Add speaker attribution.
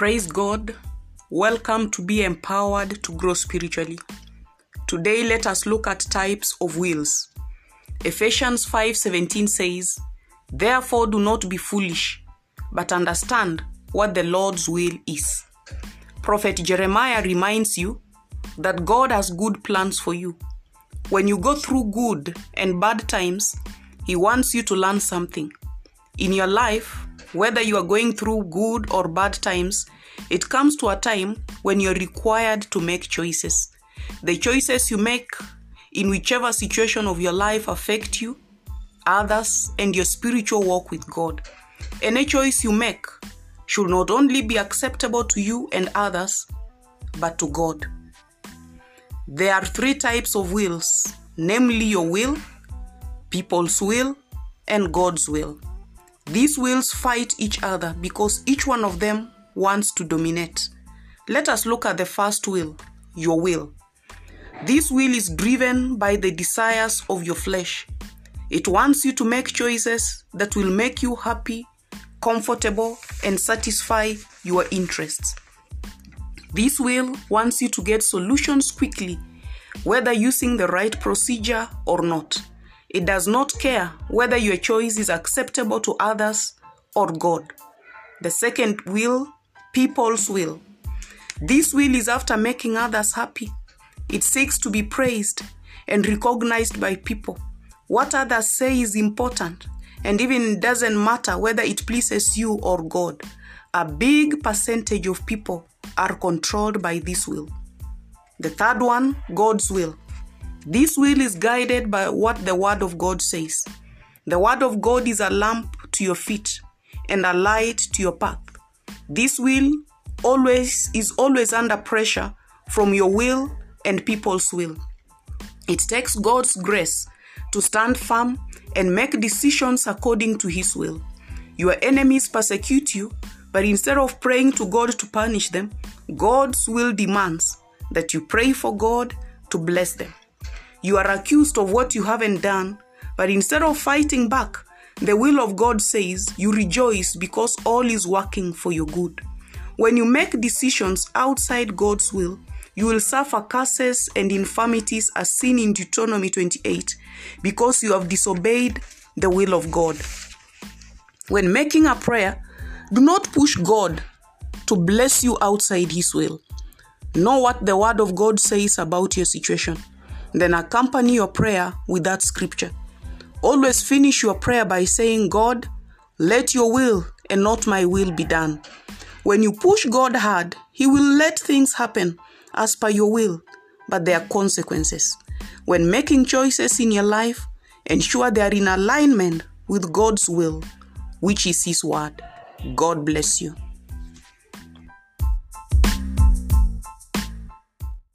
Speaker 1: Praise God. Welcome to be empowered to grow spiritually. Today let us look at types of wills. Ephesians 5:17 says, "Therefore do not be foolish, but understand what the Lord's will is." Prophet Jeremiah reminds you that God has good plans for you. When you go through good and bad times, he wants you to learn something. In your life, whether you are going through good or bad times, it comes to a time when you're required to make choices. The choices you make in whichever situation of your life affect you, others, and your spiritual walk with God. Any choice you make should not only be acceptable to you and others, but to God. There are three types of wills namely, your will, people's will, and God's will. These wills fight each other because each one of them wants to dominate. Let us look at the first will, your will. This will is driven by the desires of your flesh. It wants you to make choices that will make you happy, comfortable, and satisfy your interests. This will wants you to get solutions quickly, whether using the right procedure or not. It does not care whether your choice is acceptable to others or God. The second will, people's will. This will is after making others happy. It seeks to be praised and recognized by people. What others say is important, and even doesn't matter whether it pleases you or God. A big percentage of people are controlled by this will. The third one, God's will. This will is guided by what the Word of God says. The Word of God is a lamp to your feet and a light to your path. This will always is always under pressure from your will and people's will. It takes God's grace to stand firm and make decisions according to His will. Your enemies persecute you, but instead of praying to God to punish them, God's will demands that you pray for God to bless them. You are accused of what you haven't done, but instead of fighting back, the will of God says you rejoice because all is working for your good. When you make decisions outside God's will, you will suffer curses and infirmities as seen in Deuteronomy 28 because you have disobeyed the will of God. When making a prayer, do not push God to bless you outside His will. Know what the Word of God says about your situation. Then accompany your prayer with that scripture. Always finish your prayer by saying, God, let your will and not my will be done. When you push God hard, He will let things happen as per your will, but there are consequences. When making choices in your life, ensure they are in alignment with God's will, which is His word. God bless you.